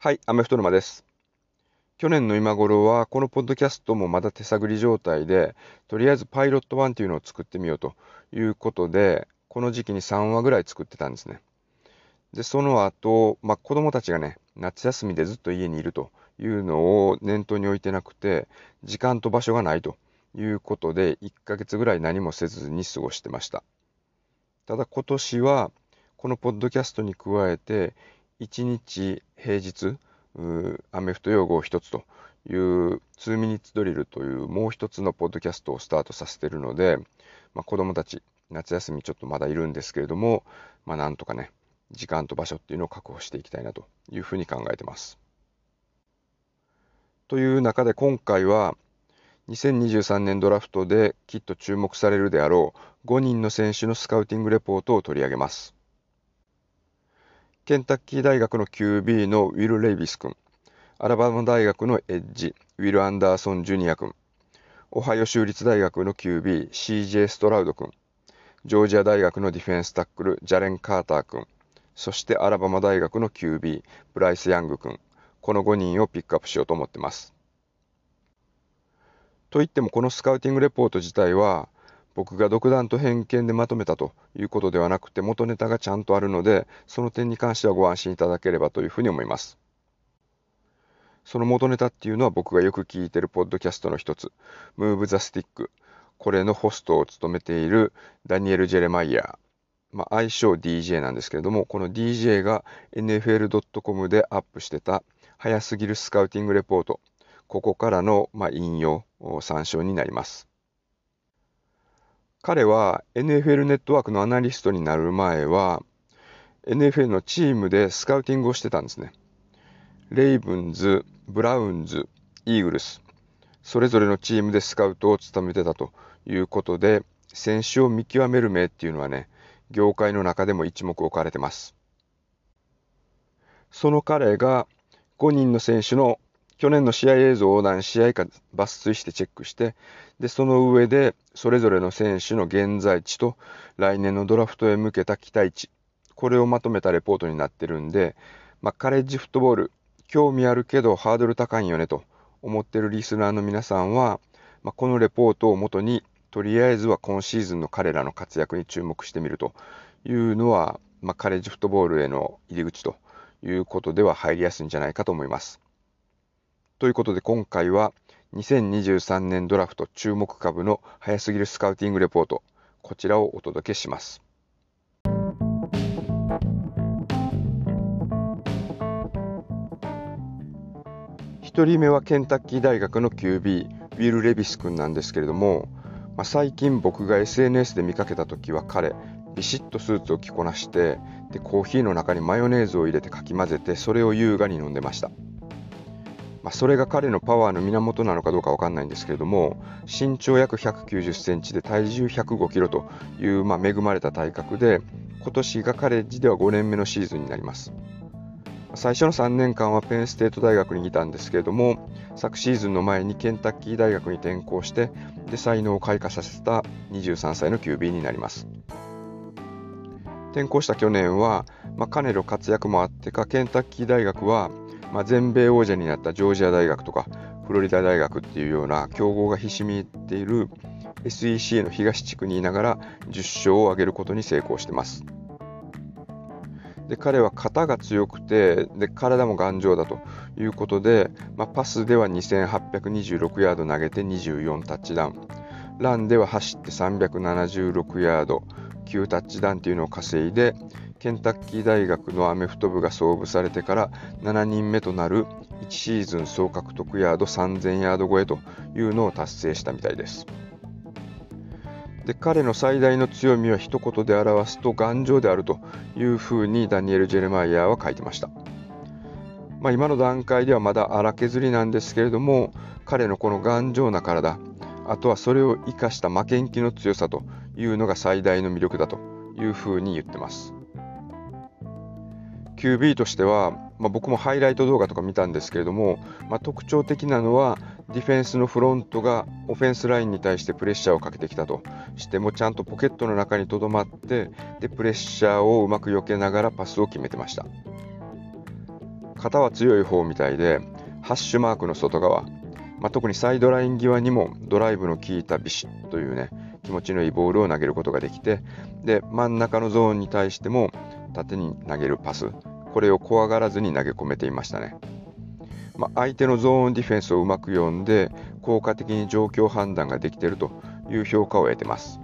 はい、アメフト沼です。去年の今頃は、このポッドキャストもまだ手探り状態で、とりあえずパイロット1っていうのを作ってみようということで、この時期に3話ぐらい作ってたんですね。で、その後、まあ、子供たちがね、夏休みでずっと家にいるというのを念頭に置いてなくて、時間と場所がないということで、1ヶ月ぐらい何もせずに過ごしてました。ただ今年は、このポッドキャストに加えて、1日平日、アメフト用語を一つという2ミニッツドリルというもう一つのポッドキャストをスタートさせているので、まあ、子供たち夏休みちょっとまだいるんですけれども、まあ、なんとかね時間と場所っていうのを確保していきたいなというふうに考えてます。という中で今回は2023年ドラフトできっと注目されるであろう5人の選手のスカウティングレポートを取り上げます。ケンタッキー大学の QB のウィル・レイビス君、アラバマ大学のエッジ、ウィル・アンダーソン・ジュニア君、オハイオ州立大学の QB、CJ ストラウド君、ジョージア大学のディフェンスタックル、ジャレン・カーター君、そしてアラバマ大学の QB、ブライス・ヤング君、この5人をピックアップしようと思ってます。といってもこのスカウティングレポート自体は僕が独断と偏見でまとめたということではなくて元ネタがちゃんとあるのでその点に関してはご安心いただければというふうに思います。その元ネタっていうのは僕がよく聞いてるポッドキャストの一つ。Move the Stick これのホストを務めているダニエル・ジェレマイヤー。まあ、愛称 DJ なんですけれどもこの DJ が NFL.com でアップしてた早すぎるスカウティングレポート。ここからの、まあ、引用参照になります。彼は NFL ネットワークのアナリストになる前は NFL のチームでスカウティングをしてたんですね。レイブンズ、ブラウンズ、イーグルス、それぞれのチームでスカウトを務めてたということで、選手を見極める目っていうのはね、業界の中でも一目置かれてます。その彼が5人の選手の去年の試合映像を何試合か抜粋してチェックして、で、その上で、それぞれの選手の現在地と、来年のドラフトへ向けた期待値、これをまとめたレポートになってるんで、まあ、カレッジフットボール、興味あるけどハードル高いよねと思ってるリスナーの皆さんは、まあ、このレポートをもとに、とりあえずは今シーズンの彼らの活躍に注目してみるというのは、まあ、カレッジフットボールへの入り口ということでは入りやすいんじゃないかと思います。ということで今回は2023年ドラフト注目株の早すぎるスカウティングレポートこちらをお届けします。1人目はケンタッキー大学の QB ウィル・レビス君なんですけれども、まあ、最近僕が SNS で見かけた時は彼ビシッとスーツを着こなしてでコーヒーの中にマヨネーズを入れてかき混ぜてそれを優雅に飲んでました。まあ、それが彼のパワーの源なのかどうか分かんないんですけれども身長約190センチで体重105キロという、まあ、恵まれた体格で今年がカレッジでは5年目のシーズンになります。最初の3年間はペンステート大学にいたんですけれども昨シーズンの前にケンタッキー大学に転校してで才能を開花させた23歳の QB になります。転校した去年は、まあ、彼の活躍もあってかケンタッキー大学はまあ、全米王者になったジョージア大学とかフロリダ大学っていうような強豪がひしみ入っている SEC の東地区にいながら10勝を挙げることに成功してます。で彼は肩が強くてで体も頑丈だということで、まあ、パスでは2826ヤード投げて24タッチダウンランでは走って376ヤード9タッチダウンというのを稼いでケンタッキー大学のアメフト部が創部されてから7人目となる1シーズン総獲得ヤード3000ヤード超えというのを達成したみたいです。で彼の最大の強みは一言で表すと頑丈であるというふうにダニエル・ジェレマイヤーは書いてました。まあ、今の段階ではまだ荒削りなんですけれども彼のこの頑丈な体あとはそれを生かした負けん気の強さというのが最大の魅力だというふうに言ってます。QB としては、まあ、僕もハイライト動画とか見たんですけれども、まあ、特徴的なのはディフェンスのフロントがオフェンスラインに対してプレッシャーをかけてきたと。してもちゃんとポケットの中にとどまってでプレッシャーをうまく避けながらパスを決めてました。肩は強い方みたいでハッシュマークの外側、まあ、特にサイドライン際にもドライブの効いたビシッというね気持ちのいいボールを投げることができてで真ん中のゾーンに対しても縦に投げるパス。これを怖がらずに投げ込めていましたね、まあ、相手のゾーンディフェンスをうまく読んで効果的に状況判断ができているという評価を得てます。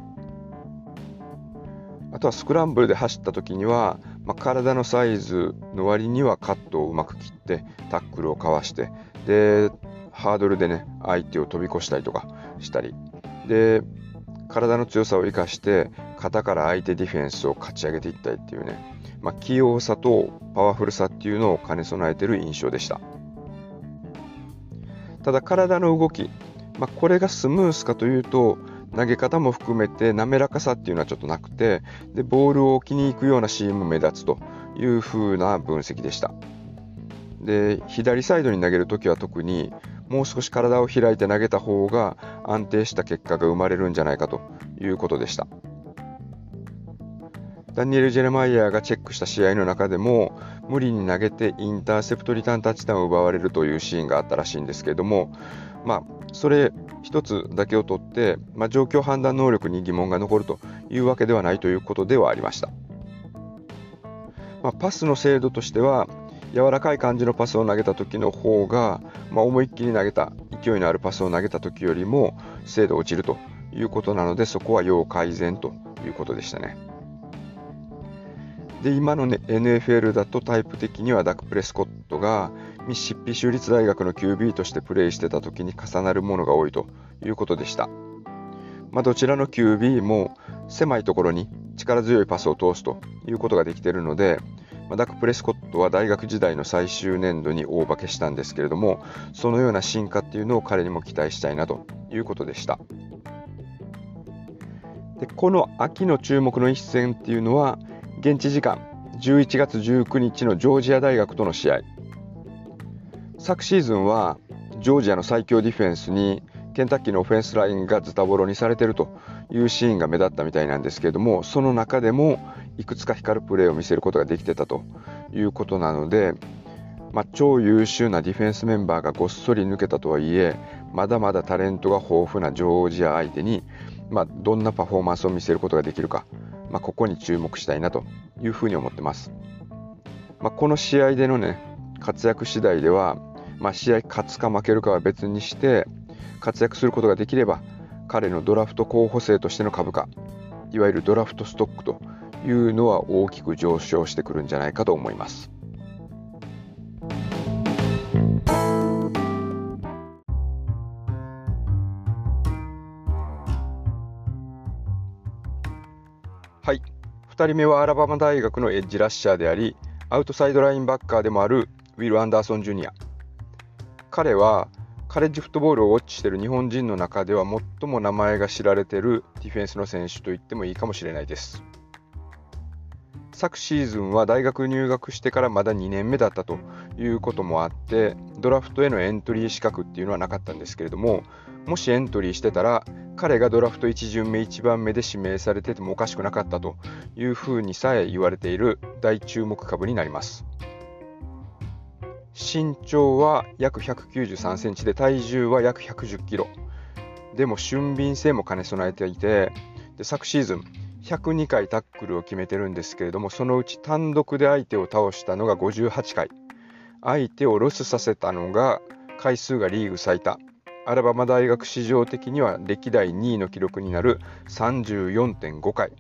あとはスクランブルで走った時には、まあ、体のサイズの割にはカットをうまく切ってタックルをかわしてでハードルでね相手を飛び越したりとかしたり。で体の強さを生かして肩から相手ディフェンスを勝ち上げていったりっていうね、まあ、器用さとパワフルさっていうのを兼ね備えてる印象でした。ただ体の動き、まあ、これがスムースかというと投げ方も含めて滑らかさっていうのはちょっとなくてでボールを置きに行くようなシーンも目立つという風な分析でした。で左サイドに投げるときは特にもう少し体を開いて投げた方が安定した結果が生まれるんじゃないかということでしたダニエル・ジェレマイヤーがチェックした試合の中でも無理に投げてインターセプトリターンタッチダウンを奪われるというシーンがあったらしいんですけれども、まあ、それ一つだけをとって、まあ、状況判断能力に疑問が残るというわけではないということではありました。まあ、パスの精度としては柔らかい感じのパスを投げた時の方が、まあ、思いっきり投げた勢いのあるパスを投げた時よりも精度落ちるということなのでそこは要改善ということでしたね。で今の、ね、NFL だとタイプ的にはダック・プレスコットがミシシッピ州立大学の QB としてプレーしてた時に重なるものが多いということでした。まあ、どちらの QB も狭いところに力強いパスを通すということができているので、ダック・プレスコットは大学時代の最終年度に大化けしたんですけれどもそのような進化っていうのを彼にも期待したいなということでした。でこの秋の注目の一戦っていうのは現地時間11月19日のジョージア大学との試合。昨シーズンはジョージアの最強ディフェンスにケンタッキーのオフェンスラインがズタボロにされてるというシーンが目立ったみたいなんですけれどもその中でもいくつか光るプレーを見せることができてたということなので、まあ、超優秀なディフェンスメンバーがごっそり抜けたとはいえまだまだタレントが豊富なジョージア相手に、まあ、どんなパフォーマンスを見せることができるか、まあ、ここに注目したいなというふうに思ってます。まこの試合でのね活躍次第ではまあ、試合勝つか負けるかは別にして活躍することができれば彼のドラフト候補生としての株価いわゆるドラフトストックというのは大きく上昇してくるんじゃないかと思います。はい2人目はアラバマ大学のエッジラッシャーでありアウトサイドラインバッカーでもあるウィル・アンダーソン・ジュニア彼はカレッジフットボールをウォッチしている日本人の中では最も名前が知られているディフェンスの選手と言ってもいいかもしれないです。昨シーズンは大学入学してからまだ2年目だったということもあってドラフトへのエントリー資格っていうのはなかったんですけれどももしエントリーしてたら彼がドラフト1巡目1番目で指名されててもおかしくなかったというふうにさえ言われている大注目株になります。身長は約193センチで体重は約110キロでも俊敏性も兼ね備えていてで昨シーズン102回タックルを決めてるんですけれどもそのうち単独で相手を倒したのが58回相手をロスさせたのが回数がリーグ最多。アラバマ大学史上的には歴代2位の記録になる34.5回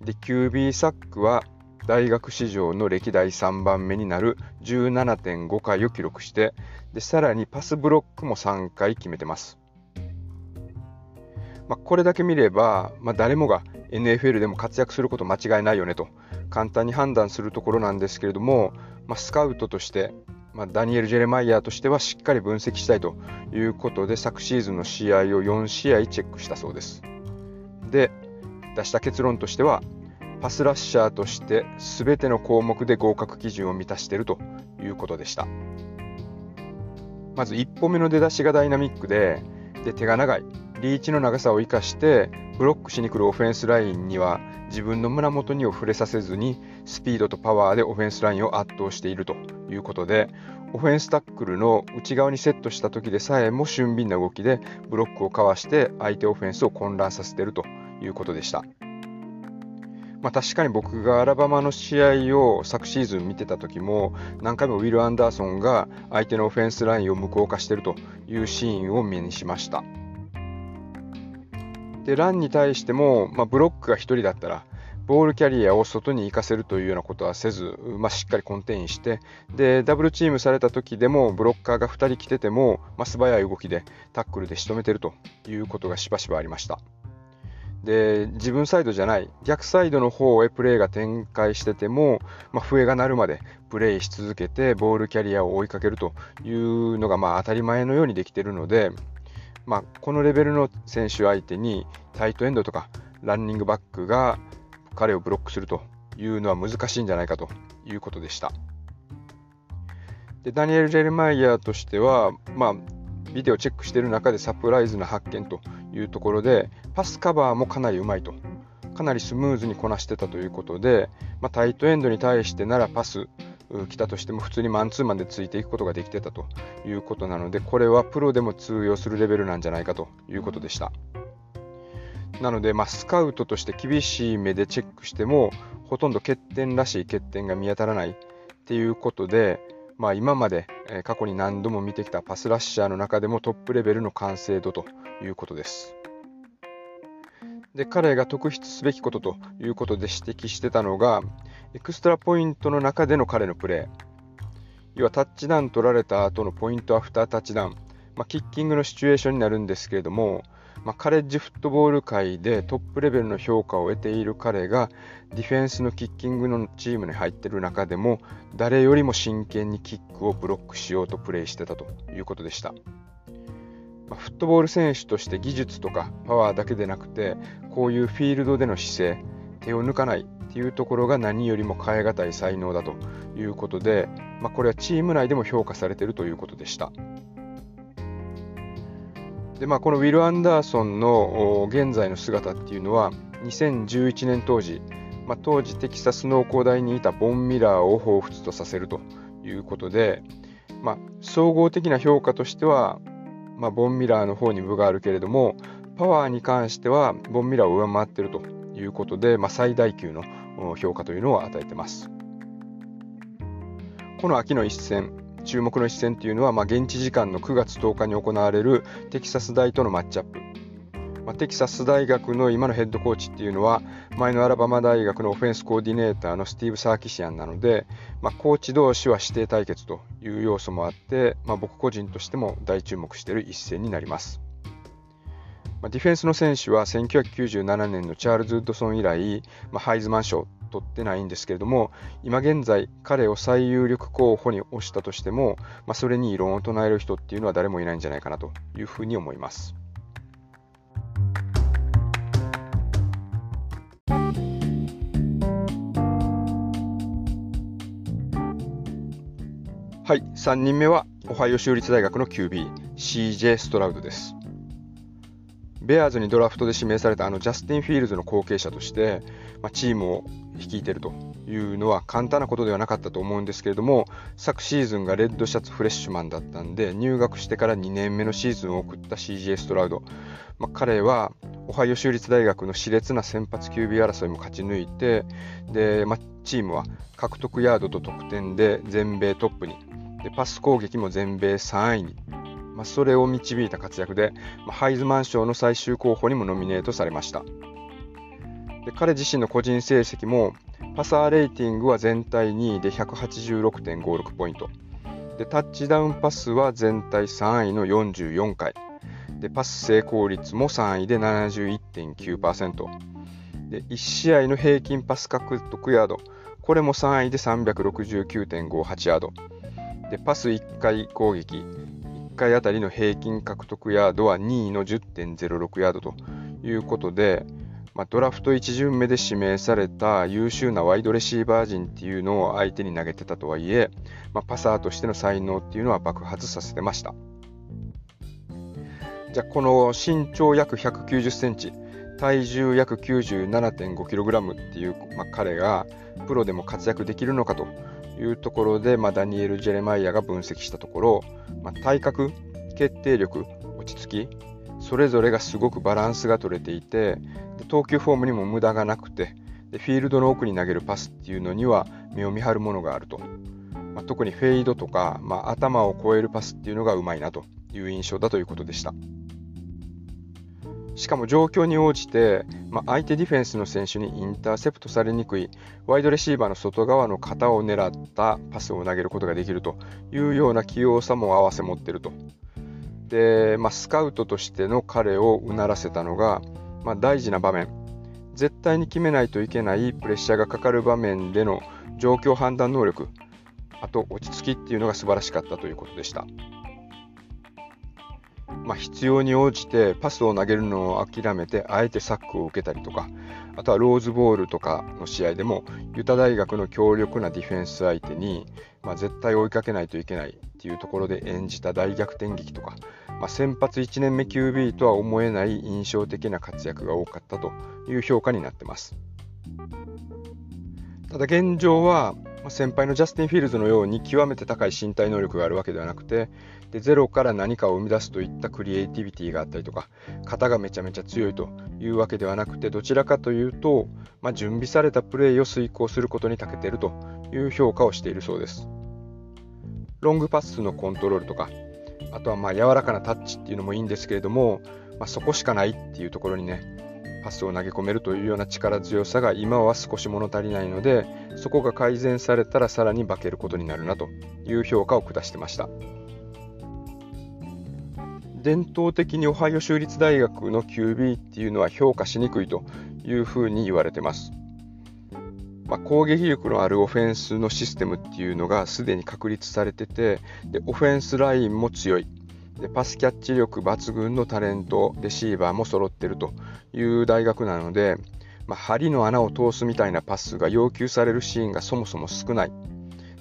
で QB サックは大学史上の歴代3番目になる17.5回を記録してでさらにパスブロックも3回決めてます、まあ、これだけ見れば、まあ、誰もが NFL でも活躍すること間違いないよねと簡単に判断するところなんですけれども、まあ、スカウトとしてま、ダニエル・ジェレマイヤーとしてはしっかり分析したいということで昨シーズンの試合を4試合チェックしたそうです。で出した結論としてはパスラッシャーとして全ての項目で合格基準を満たしているということでしたまず1歩目の出だしがダイナミックでで手が長いリーチの長さを生かしてブロックしに来るオフェンスラインには自分の胸元にを触れさせずにスピードとパワーでオフェンスラインを圧倒しているということでオフェンスタックルの内側にセットした時でさえも俊敏な動きでブロックをかわして相手オフェンスを混乱させているということでした。まあ、確かに僕がアラバマの試合を昨シーズン見てた時も何回もウィル・アンダーソンが相手のオフェンスラインを無効化しているというシーンを目にしました。でランに対しても、まあ、ブロックが1人だったらボールキャリアを外に行かせるというようなことはせず、まあ、しっかりコンテインしてでダブルチームされた時でもブロッカーが2人来てても、まあ、素早い動きでタックルで仕留めてるということがしばしばありました。で自分サイドじゃない逆サイドの方へプレーが展開してても、まあ、笛が鳴るまでプレーし続けてボールキャリアを追いかけるというのがまあ当たり前のようにできているので、まあ、このレベルの選手相手にタイトエンドとかランニングバックが彼をブロックするというのは難しいんじゃないかということでした。でダニエル・ジェルマイヤーとしては、まあ、ビデオチェックしている中でサプライズな発見というところでパスカバーもかなりうまいとかなりスムーズにこなしてたということで、まあ、タイトエンドに対してならパス来たとしても普通にマンツーマンでついていくことができてたということなのでこれはプロでも通用するレベルなんじゃないかということでしたなので、まあ、スカウトとして厳しい目でチェックしてもほとんど欠点らしい欠点が見当たらないっていうことで、まあ、今まで過去に何度も見てきたパスラッシャーの中でもトップレベルの完成度ということです。で彼が特筆すべきことということで指摘してたのがエクストラポイントの中での彼のプレー要はタッチダウン取られた後のポイントアフタータッチダウン、まあ、キッキングのシチュエーションになるんですけれどもまあ、カレッジフットボール界でトップレベルの評価を得ている彼がディフェンスのキッキングのチームに入っている中でも誰よりも真剣にキックをブロックしようとプレーしてたということでした。まあ、フットボール選手として技術とかパワーだけでなくてこういうフィールドでの姿勢手を抜かないっていうところが何よりも変え難い才能だということで、まあ、これはチーム内でも評価されているということでした。でまあ、このウィル・アンダーソンの現在の姿っていうのは2011年当時、まあ、当時テキサス農工大にいたボン・ミラーを彷彿とさせるということで、まあ、総合的な評価としては、まあ、ボン・ミラーの方に分があるけれどもパワーに関してはボン・ミラーを上回っているということで、まあ、最大級の評価というのを与えてます。この秋の一戦注目の一戦というのは、まあ、現地時間の9月10日に行われるテキサス大とのマッチアップ。まあ、テキサス大学の今のヘッドコーチっていうのは前のアラバマ大学のオフェンスコーディネーターのスティーブ・サーキシアンなので、まあ、コーチ同士は指定対決という要素もあって、まあ、僕個人としても大注目している一戦になります。まあ、ディフェンスの選手は1997年のチャールズ・ウッドソン以来、まあ、ハイズマン賞取ってないんですけれども今現在彼を最有力候補に推したとしても、まあ、それに異論を唱える人っていうのは誰もいないんじゃないかなというふうに思います。はい、3人目はオハイオ州立大学の QB、CJ ストラウドです。ベアーズにドラフトで指名されたあのジャスティン・フィールズの後継者として、まあ、チームを率いているというのは簡単なことではなかったと思うんですけれども昨シーズンがレッドシャツフレッシュマンだったんで入学してから2年目のシーズンを送った CJ ストラウド、まあ、彼はオハイオ州立大学の熾烈な先発 QB 争いも勝ち抜いてで、まあ、チームは獲得ヤードと得点で全米トップに。でパス攻撃も全米3位に。まあ、それを導いた活躍で、まあ、ハイズマン賞の最終候補にもノミネートされました。で彼自身の個人成績もパサーレーティングは全体2位で186.56ポイント。でタッチダウンパスは全体3位の44回。でパス成功率も3位で71.9%で1試合の平均パス獲得ヤード。これも3位で369.58ヤード。でパス1回攻撃。1回あたりの平均獲得ヤードは2位の10.06ヤードということで、まあ、ドラフト1巡目で指名された優秀なワイドレシーバー陣っていうのを相手に投げてたとはいえ、まあ、パサーとしての才能っていうのは爆発させてました。じゃあこの身長約190センチ、体重約 97.5kg っていう、まあ、彼がプロでも活躍できるのかというところで、まあ、ダニエル・ジェレマイヤが分析したところ、まあ、体格、決定力、落ち着き、それぞれがすごくバランスが取れていて、で投球フォームにも無駄がなくてで、フィールドの奥に投げるパスっていうのには目を見張るものがあると。まあ、特にフェードとか、まあ、頭を越えるパスっていうのがうまいなという印象だということでした。しかも状況に応じて、まあ、相手ディフェンスの選手にインターセプトされにくいワイドレシーバーの外側の肩を狙ったパスを投げることができるというような器用さも併せ持っていると。で、まあ、スカウトとしての彼をうならせたのが、まあ、大事な場面、絶対に決めないといけないプレッシャーがかかる場面での状況判断能力、あと落ち着きっていうのが素晴らしかったということでした。まあ、必要に応じてパスを投げるのを諦めてあえてサックを受けたりとかあとはローズボールとかの試合でもユタ大学の強力なディフェンス相手に、まあ、絶対追いかけないといけないっていうところで演じた大逆転劇とか、まあ、先発1年目 QB とは思えない印象的な活躍が多かったという評価になってます。ただ現状はま先輩のジャスティン・フィールズのように極めて高い身体能力があるわけではなくてでゼロから何かを生み出すといったクリエイティビティがあったりとか肩がめちゃめちゃ強いというわけではなくてどちらかというと、まあ、準備されたプレーを遂行することに長けているという評価をしているそうです。ロングパスのコントロールとかあとはまあ柔らかなタッチっていうのもいいんですけれども、まあ、そこしかないっていうところにねパスを投げ込めるというような力強さが今は少し物足りないのでそこが改善されたらさらに化けることになるなという評価を下してました。伝統的にオハイオ州立大学の QB っていうのは評価しにくいというふうに言われてます、まあ、攻撃力のあるオフェンスのシステムっていうのがすでに確立されててでオフェンスラインも強い。でパスキャッチ力抜群のタレントレシーバーも揃ってるという大学なので、まあ、針の穴を通すみたいなパスが要求されるシーンがそもそも少ない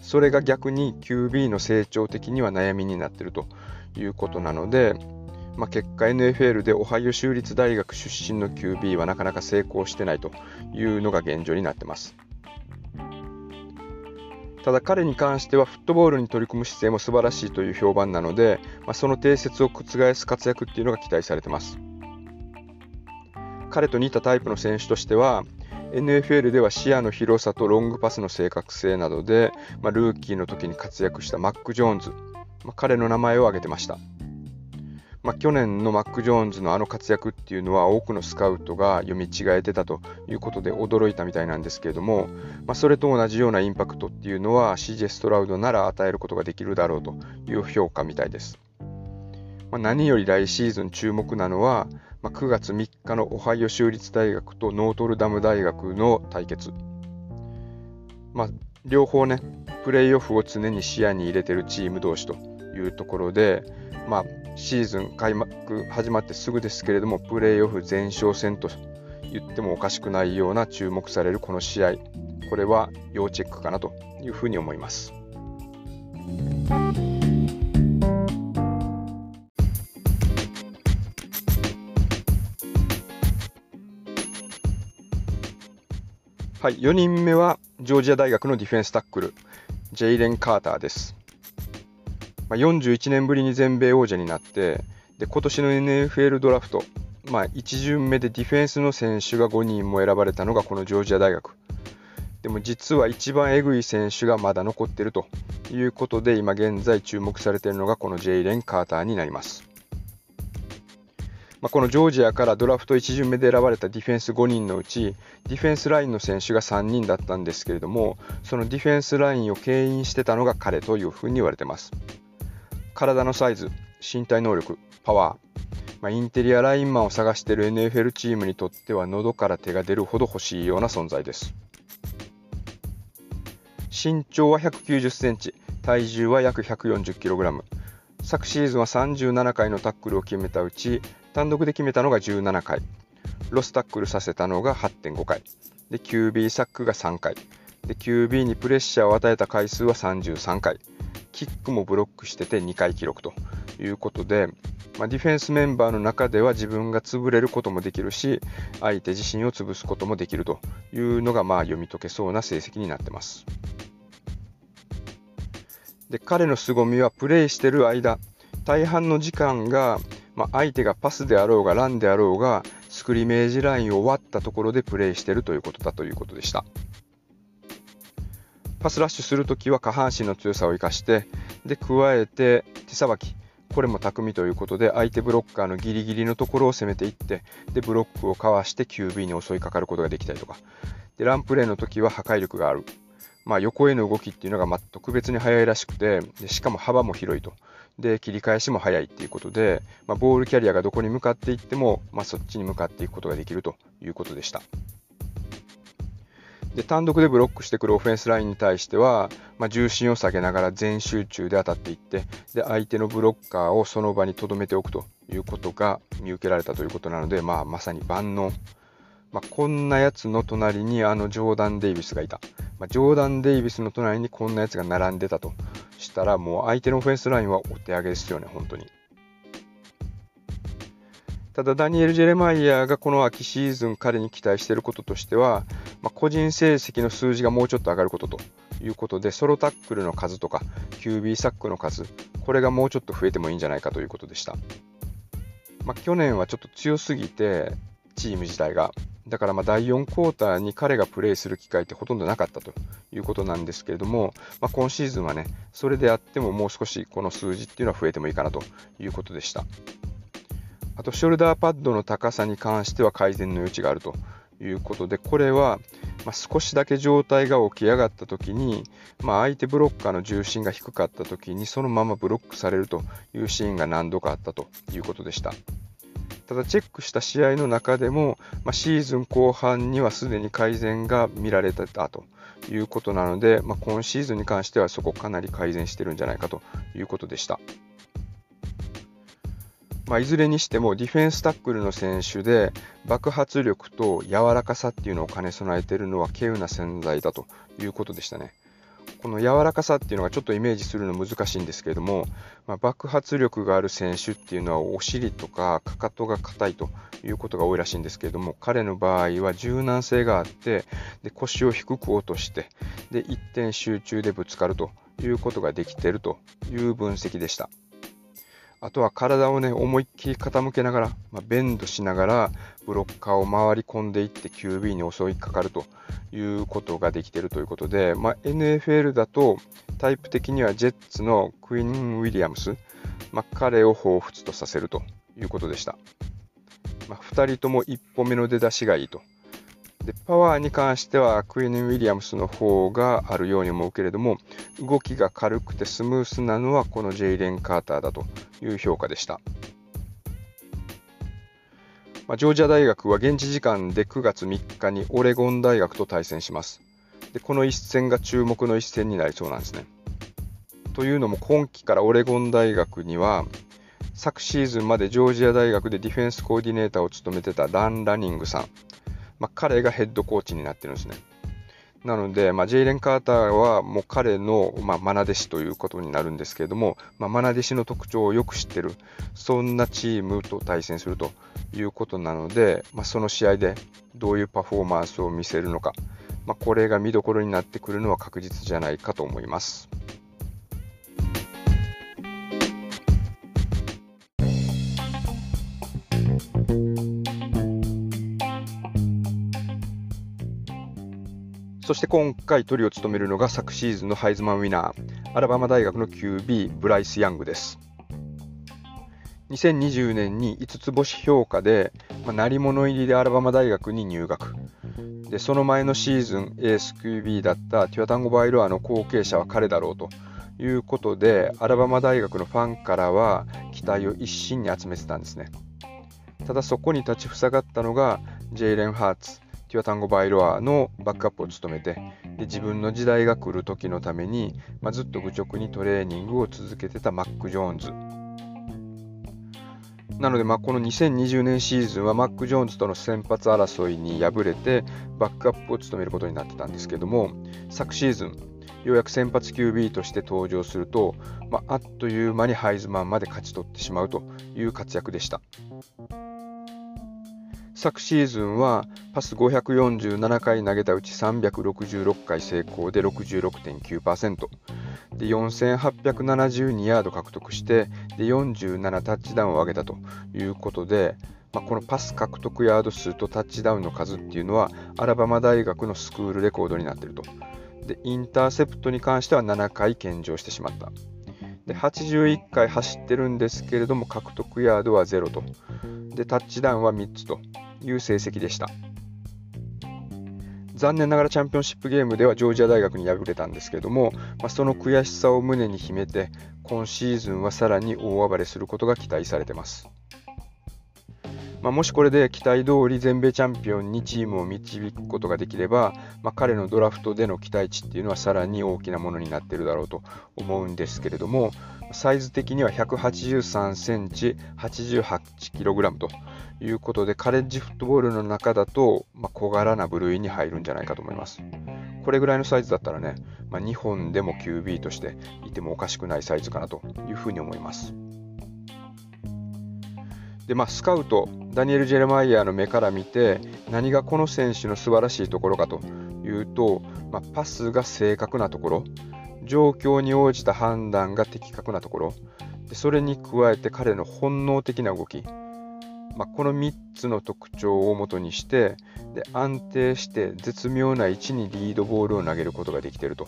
それが逆に QB の成長的には悩みになってるということなので、まあ、結果 NFL でオハイオ州立大学出身の QB はなかなか成功してないというのが現状になってます。ただ彼に関してはフットボールに取り組む姿勢も素晴らしいという評判なので、まあ、その定説を覆す活躍っていうのが期待されてます。彼と似たタイプの選手としては NFL では視野の広さとロングパスの正確性などで、まあ、ルーキーの時に活躍したマック・ジョーンズ、まあ、彼の名前を挙げてました。まあ、去年のマック・ジョーンズのあの活躍っていうのは多くのスカウトが読み違えてたということで驚いたみたいなんですけれども、まあ、それと同じようなインパクトっていうのは CJ ストラウドなら与えることができるだろうという評価みたいです。まあ、何より来シーズン注目なのは、ま、9月3日のオハイオ州立大学とノートルダム大学の対決。ま、両方ね、プレーオフを常に視野に入れてるチーム同士というところで、まあ、シーズン開幕始まってすぐですけれども、プレーオフ前哨戦と言ってもおかしくないような注目されるこの試合、これは要チェックかなというふうに思います。はい、4人目はジョージア大学のディフェンスタックル、ジェイレン・カーターです。まあ、41年ぶりに全米王者になってで今年の NFL ドラフト、まあ、1巡目でディフェンスの選手が5人も選ばれたのがこのジョージア大学でも実は一番えぐい選手がまだ残っているということで今現在注目されているのがこのジェイレン・カーターになります。まあ、このジョージアからドラフト1巡目で選ばれたディフェンス5人のうちディフェンスラインの選手が3人だったんですけれどもそのディフェンスラインを牽引してたのが彼というふうに言われてます。体のサイズ、身体能力、パワー、まあ、インテリアラインマンを探している NFL チームにとっては喉から手が出るほど欲しいような存在です。身長は190センチ、体重は約 140kg。昨シーズンは37回のタックルを決めたうち、単独で決めたのが17回、ロスタックルさせたのが8.5回、で QB サックが3回、で QB にプレッシャーを与えた回数は33回、キックもブロックしてて2回記録ということで、まあ、ディフェンスメンバーの中では自分が潰れることもできるし相手自身を潰すこともできるというのがまあ読み解けそうな成績になってます。で彼の凄みはプレーしてる間大半の時間が、まあ、相手がパスであろうがランであろうがスクリメージラインを割ったところでプレーしてるということだということでしたパスラッシュするときは下半身の強さを生かしてで加えて手さばき。これも巧みということで相手ブロッカーのギリギリのところを攻めていってでブロックをかわして QB に襲いかかることができたりとか。でランプレーの時は破壊力がある。まあ、横への動きっていうのがま特別に速いらしくてでしかも幅も広いと。で切り返しも速いっていうことで、まあ、ボールキャリアがどこに向かっていっても、まあ、そっちに向かっていくことができるということでした。で単独でブロックしてくるオフェンスラインに対しては、まあ、重心を下げながら全集中で当たっていってで相手のブロッカーをその場に留めておくということが見受けられたということなので、まあ、まさに万能まあ、こんなやつの隣にあのジョーダン・デイビスがいた。まあ、ジョーダン・デイビスの隣にこんなやつが並んでたとしたら、もう相手のオフェンスラインはお手上げですよね、本当に。ただ、ダニエル・ジェレマイヤーがこの秋シーズン彼に期待していることとしては、まあ、個人成績の数字がもうちょっと上がることということで、ソロタックルの数とか、QB サックの数、これがもうちょっと増えてもいいんじゃないかということでした。まあ、去年はちょっと強すぎて、チーム自体がだからま第4クォーターに彼がプレーする機会ってほとんどなかったということなんですけれども、まあ、今シーズンはね、それであってももう少しこの数字っていうのは増えてもいいかなということでした。あと、ショルダーパッドの高さに関しては改善の余地があるということで、これは、ま少しだけ状態が起き上がった時に、まあ、相手ブロッカーの重心が低かった時にそのままブロックされるというシーンが何度かあったということでした。ただチェックした試合の中でも、まあ、シーズン後半にはすでに改善が見られてたということなので、まあ、今シーズンに関してはそこかなり改善してるんじゃないかということでした。まあ、いずれにしてもディフェンスタックルの選手で爆発力と柔らかさっていうのを兼ね備えているのは稀有な存在だということでしたね。この柔らかさっていうのがちょっとイメージするの難しいんですけれども、まあ、爆発力がある選手っていうのはお尻とかかかとが硬いということが多いらしいんですけれども彼の場合は柔軟性があってで腰を低く落としてで一点集中でぶつかるということができているという分析でした。あとは体をね、思いっきり傾けながら、まあ、ベンドしながら、ブロッカーを回り込んでいって QB に襲いかかるということができているということで、まあ、NFL だとタイプ的にはジェッツのクイーン・ウィリアムス、まあ、彼を彷彿とさせるということでした。ま、2人とも一歩目の出だしがいいと。でパワーに関してはクイーン・ウィリアムスの方があるように思うけれども動きが軽くてスムースなのはこのジェイレン・カーターだという評価でした。まあ、ジョージア大学は現地時間で9月3日にオレゴン大学と対戦します。でこの一戦が注目の一戦になりそうなんですね。というのも今季からオレゴン大学には昨シーズンまでジョージア大学でディフェンスコーディネーターを務めてたラン・ラニングさん、まあ、彼がヘッドコーチになってるんですね。なので、まあ、ジェイレン・カーターはもう彼の、まあ、愛弟子ということになるんですけれども、まあ、愛弟子の特徴をよく知ってる、そんなチームと対戦するということなので、まあ、その試合でどういうパフォーマンスを見せるのか、まあ、これが見どころになってくるのは確実じゃないかと思います。そして今回トリを務めるのが昨シーズンのハイズマンウィナー、アラバマ大学の QB、ブライス・ヤングです。2020年に5つ星評価で、まあ、鳴り物入りでアラバマ大学に入学。で、その前のシーズンエース QB だったテュアタンゴ・バイロアの後継者は彼だろうということで、アラバマ大学のファンからは期待を一身に集めてたんですね。ただそこに立ちふさがったのがジェイレン・ハーツ、ティワタンゴ・バイロアのバックアップを務めてで自分の時代が来る時のために、まあ、ずっと愚直にトレーニングを続けてたマック・ジョーンズなので、まあ、この2020年シーズンはマック・ジョーンズとの先発争いに敗れてバックアップを務めることになってたんですけども昨シーズンようやく先発 QB として登場すると、まあ、あっという間にハイズマンまで勝ち取ってしまうという活躍でした。昨シーズンはパス547回投げたうち366回成功で66.9%で4872ヤード獲得してで47タッチダウンを上げたということで、まあ、このパス獲得ヤード数とタッチダウンの数っていうのはアラバマ大学のスクールレコードになっていると。でインターセプトに関しては7回献上してしまった。で81回走ってるんですけれども獲得ヤードは0と。でタッチダウンは3つと。いう成績でした。残念ながらチャンピオンシップゲームではジョージア大学に敗れたんですけども、まあ、その悔しさを胸に秘めて、今シーズンはさらに大暴れすることが期待されてます。まあ、もしこれで期待通り全米チャンピオンにチームを導くことができれば、まあ、彼のドラフトでの期待値っていうのはさらに大きなものになってるだろうと思うんですけれども、サイズ的には183センチ、88キログラムということで、カレッジフットボールの中だと、まあ、小柄な部類に入るんじゃないかと思います。これぐらいのサイズだったらね、まあ、日本でも QB としていてもおかしくないサイズかなというふうに思います。で、まあ、スカウト、ダニエル・ジェレマイヤーの目から見て、何がこの選手の素晴らしいところかというと、まあ、パスが正確なところ、状況に応じた判断が的確なところ、でそれに加えて彼の本能的な動き、まあ、この3つの特徴をもとにしてで安定して絶妙な位置にリードボールを投げることができていると。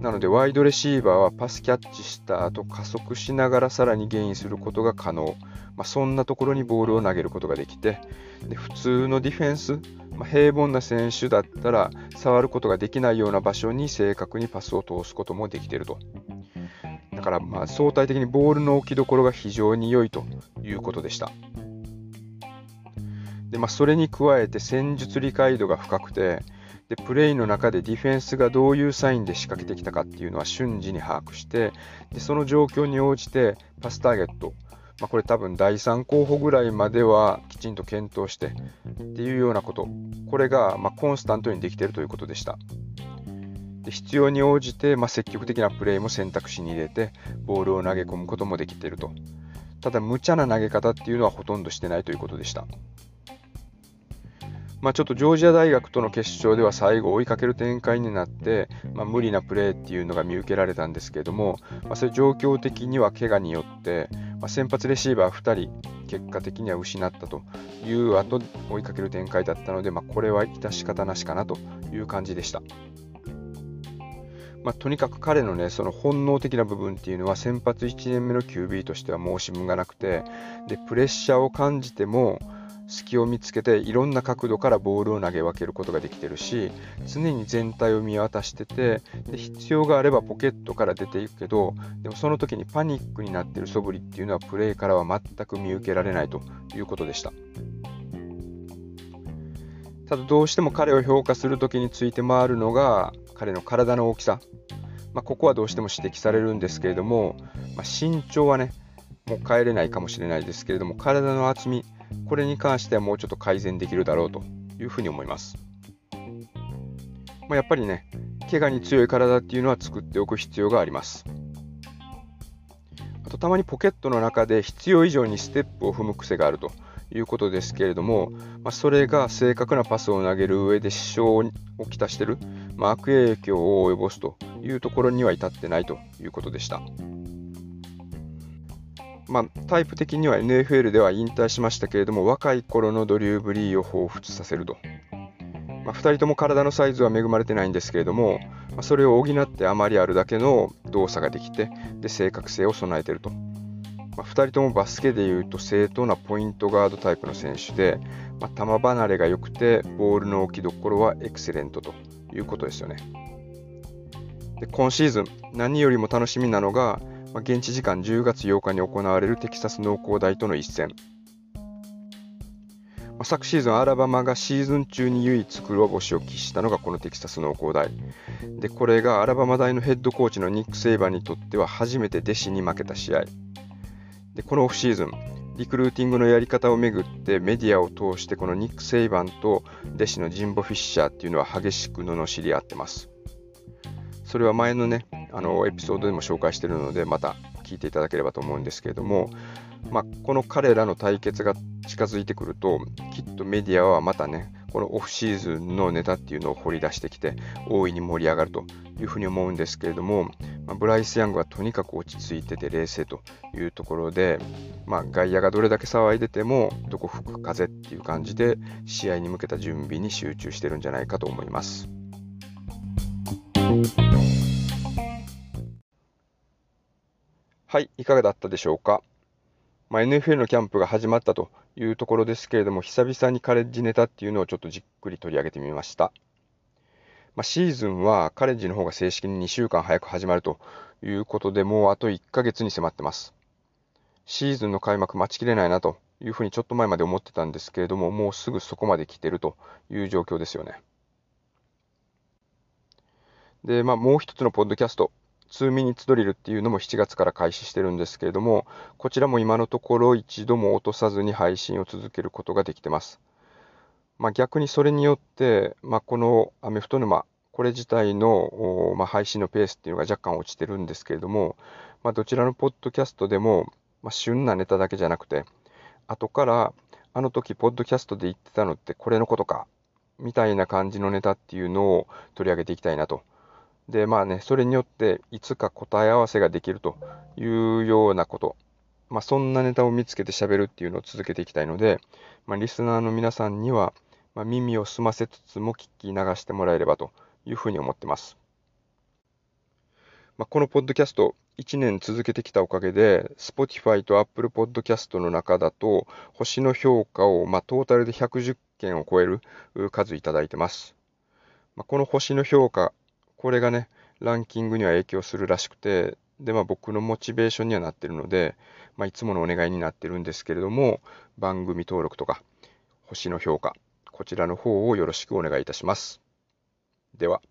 なのでワイドレシーバーはパスキャッチした後加速しながらさらにゲインすることが可能。まあ、そんなところにボールを投げることができてで普通のディフェンス、まあ、平凡な選手だったら触ることができないような場所に正確にパスを通すこともできていると。だからまあ相対的にボールの置きどころが非常に良いということでした。で、まあ、それに加えて戦術理解度が深くてでプレイの中でディフェンスがどういうサインで仕掛けてきたかっていうのは瞬時に把握してでその状況に応じてパスターゲット、まあ、これ多分第3候補ぐらいまではきちんと検討してっていうようなこと。これがまコンスタントにできているということでした。で必要に応じてま積極的なプレーも選択肢に入れてボールを投げ込むこともできていると。ただ無茶な投げ方っていうのはほとんどしてないということでした。まあ、ちょっとジョージア大学との決勝では最後追いかける展開になって、まあ、無理なプレーっていうのが見受けられたんですけれども、まあ、それ状況的には怪我によって、ま、先発レシーバー2人結果的には失ったという後追いかける展開だったので、ま、これは致し方なしかなという感じでした。まあ、とにかく彼のね、その本能的な部分っていうのは先発1年目の QB としては申し分がなくて、で、プレッシャーを感じても、隙を見つけていろんな角度からボールを投げ分けることができてるし常に全体を見渡しててで必要があればポケットから出ていくけどでもその時にパニックになってる素振りっていうのはプレーからは全く見受けられないということでした。ただどうしても彼を評価する時について回るのが彼の体の大きさ、まあ、ここはどうしても指摘されるんですけれども、まあ、身長はねもう変えれないかもしれないですけれども体の厚みこれに関してはもうちょっと改善できるだろうというふうに思います。まあ、やっぱりね、怪我に強い体っていうのは作っておく必要があります。あとたまにポケットの中で必要以上にステップを踏む癖があるということですけれども、まあ、それが正確なパスを投げる上で支障をきたしている、まあ、悪影響を及ぼすというところには至ってないということでした。まあ、タイプ的には NFL では引退しましたけれども、若い頃のドリュー・ブリーを彷彿させると。まあ、2人とも体のサイズは恵まれてないんですけれども、まあ、それを補ってあまりあるだけの動作ができて、で正確性を備えていると。まあ、2人ともバスケでいうと正当なポイントガードタイプの選手で、まあ、球離れが良くて、ボールの置きどころはエクセレントということですよね。で今シーズン、何よりも楽しみなのが、まあ、現地時間10月8日に行われるテキサス農工大との一戦。まあ、昨シーズン、アラバマがシーズン中に唯一黒星を喫したのがこのテキサス農工大。で、これがアラバマ大のヘッドコーチのニック・セイバーにとっては初めて弟子に負けた試合。で、このオフシーズン、リクルーティングのやり方をめぐってメディアを通してこのニック・セイバンと弟子のジンボ・フィッシャーっていうのは激しく罵り合ってます。それは前のね、あのエピソードでも紹介しているので、また聞いていただければと思うんですけれども、まあ、この彼らの対決が近づいてくると、きっとメディアはまたね、このオフシーズンのネタっていうのを掘り出してきて、大いに盛り上がるというふうに思うんですけれども、まあ、ブライス・ヤングはとにかく落ち着いてて冷静というところで、まあ、外野がどれだけ騒いでても、どこ吹く風っていう感じで、試合に向けた準備に集中してるんじゃないかと思います。はい、いかがだったでしょうか？まあ、NFL のキャンプが始まったというところですけれども、久々にカレッジネタっていうのをちょっとじっくり取り上げてみました。まあ、シーズンはカレッジの方が正式に2週間早く始まるということで、もうあと1ヶ月に迫ってます。シーズンの開幕待ちきれないなというふうにちょっと前まで思ってたんですけれども、もうすぐそこまで来てるという状況ですよね。で、まあ、もう一つのポッドキャスト、2ミニッツドリルっていうのも7月から開始してるんですけれども、こちらも今のところ一度も落とさずに配信を続けることができてます。まあ、逆にそれによって、まあ、このアメフト沼、これ自体の、まあ、配信のペースっていうのが若干落ちてるんですけれども、まあ、どちらのポッドキャストでも、まあ、旬なネタだけじゃなくて、後から、あの時、ポッドキャストで言ってたのってこれのことか、みたいな感じのネタっていうのを取り上げていきたいなとで、まあね、それによっていつか答え合わせができるというようなこと、まあ、そんなネタを見つけて喋るっていうのを続けていきたいので、まあ、リスナーの皆さんには、まあ、耳を澄ませつつも聞き流してもらえればというふうに思ってます。まあ、このポッドキャスト、1年続けてきたおかげで、Spotify と Apple Podcast の中だと、星の評価を、まあ、トータルで110件を超える数いただいてます。まあ、この星の評価これがね、ランキングには影響するらしくて、で、まあ僕のモチベーションにはなってるので、まあいつものお願いになってるんですけれども、番組登録とか、星の評価、こちらの方をよろしくお願いいたします。では。